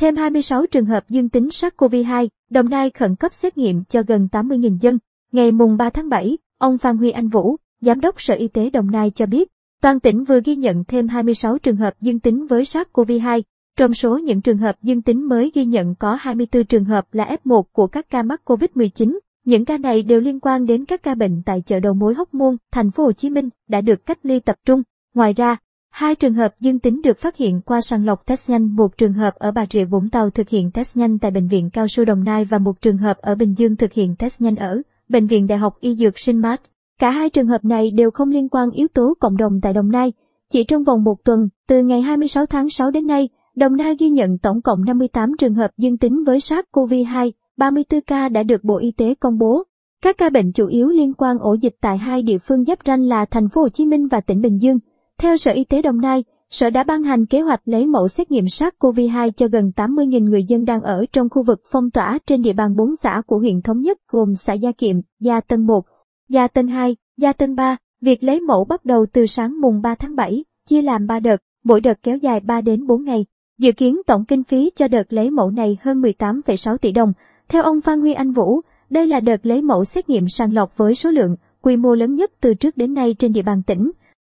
Thêm 26 trường hợp dương tính SARS-CoV-2, Đồng Nai khẩn cấp xét nghiệm cho gần 80.000 dân. Ngày mùng 3 tháng 7, ông Phan Huy Anh Vũ, Giám đốc Sở Y tế Đồng Nai cho biết, toàn tỉnh vừa ghi nhận thêm 26 trường hợp dương tính với SARS-CoV-2. Trong số những trường hợp dương tính mới ghi nhận có 24 trường hợp là F1 của các ca mắc COVID-19. Những ca này đều liên quan đến các ca bệnh tại chợ đầu mối Hóc Môn, thành phố Hồ Chí Minh đã được cách ly tập trung. Ngoài ra, hai trường hợp dương tính được phát hiện qua sàng lọc test nhanh, một trường hợp ở Bà Rịa Vũng Tàu thực hiện test nhanh tại bệnh viện Cao su Đồng Nai và một trường hợp ở Bình Dương thực hiện test nhanh ở bệnh viện Đại học Y Dược Sinh Mart. Cả hai trường hợp này đều không liên quan yếu tố cộng đồng tại Đồng Nai. Chỉ trong vòng một tuần, từ ngày 26 tháng 6 đến nay, Đồng Nai ghi nhận tổng cộng 58 trường hợp dương tính với SARS-CoV-2, 34 ca đã được Bộ Y tế công bố. Các ca bệnh chủ yếu liên quan ổ dịch tại hai địa phương giáp ranh là thành phố Hồ Chí Minh và tỉnh Bình Dương. Theo Sở Y tế Đồng Nai, Sở đã ban hành kế hoạch lấy mẫu xét nghiệm SARS-CoV-2 cho gần 80.000 người dân đang ở trong khu vực phong tỏa trên địa bàn 4 xã của huyện Thống Nhất gồm xã Gia Kiệm, Gia Tân 1, Gia Tân 2, Gia Tân 3. Việc lấy mẫu bắt đầu từ sáng mùng 3 tháng 7, chia làm 3 đợt, mỗi đợt kéo dài 3 đến 4 ngày. Dự kiến tổng kinh phí cho đợt lấy mẫu này hơn 18,6 tỷ đồng. Theo ông Phan Huy Anh Vũ, đây là đợt lấy mẫu xét nghiệm sàng lọc với số lượng, quy mô lớn nhất từ trước đến nay trên địa bàn tỉnh.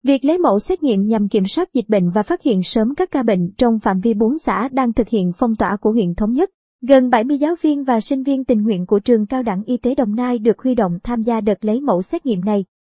Việc lấy mẫu xét nghiệm nhằm kiểm soát dịch bệnh và phát hiện sớm các ca bệnh trong phạm vi 4 xã đang thực hiện phong tỏa của huyện Thống Nhất. Gần 70 giáo viên và sinh viên tình nguyện của trường cao đẳng y tế Đồng Nai được huy động tham gia đợt lấy mẫu xét nghiệm này.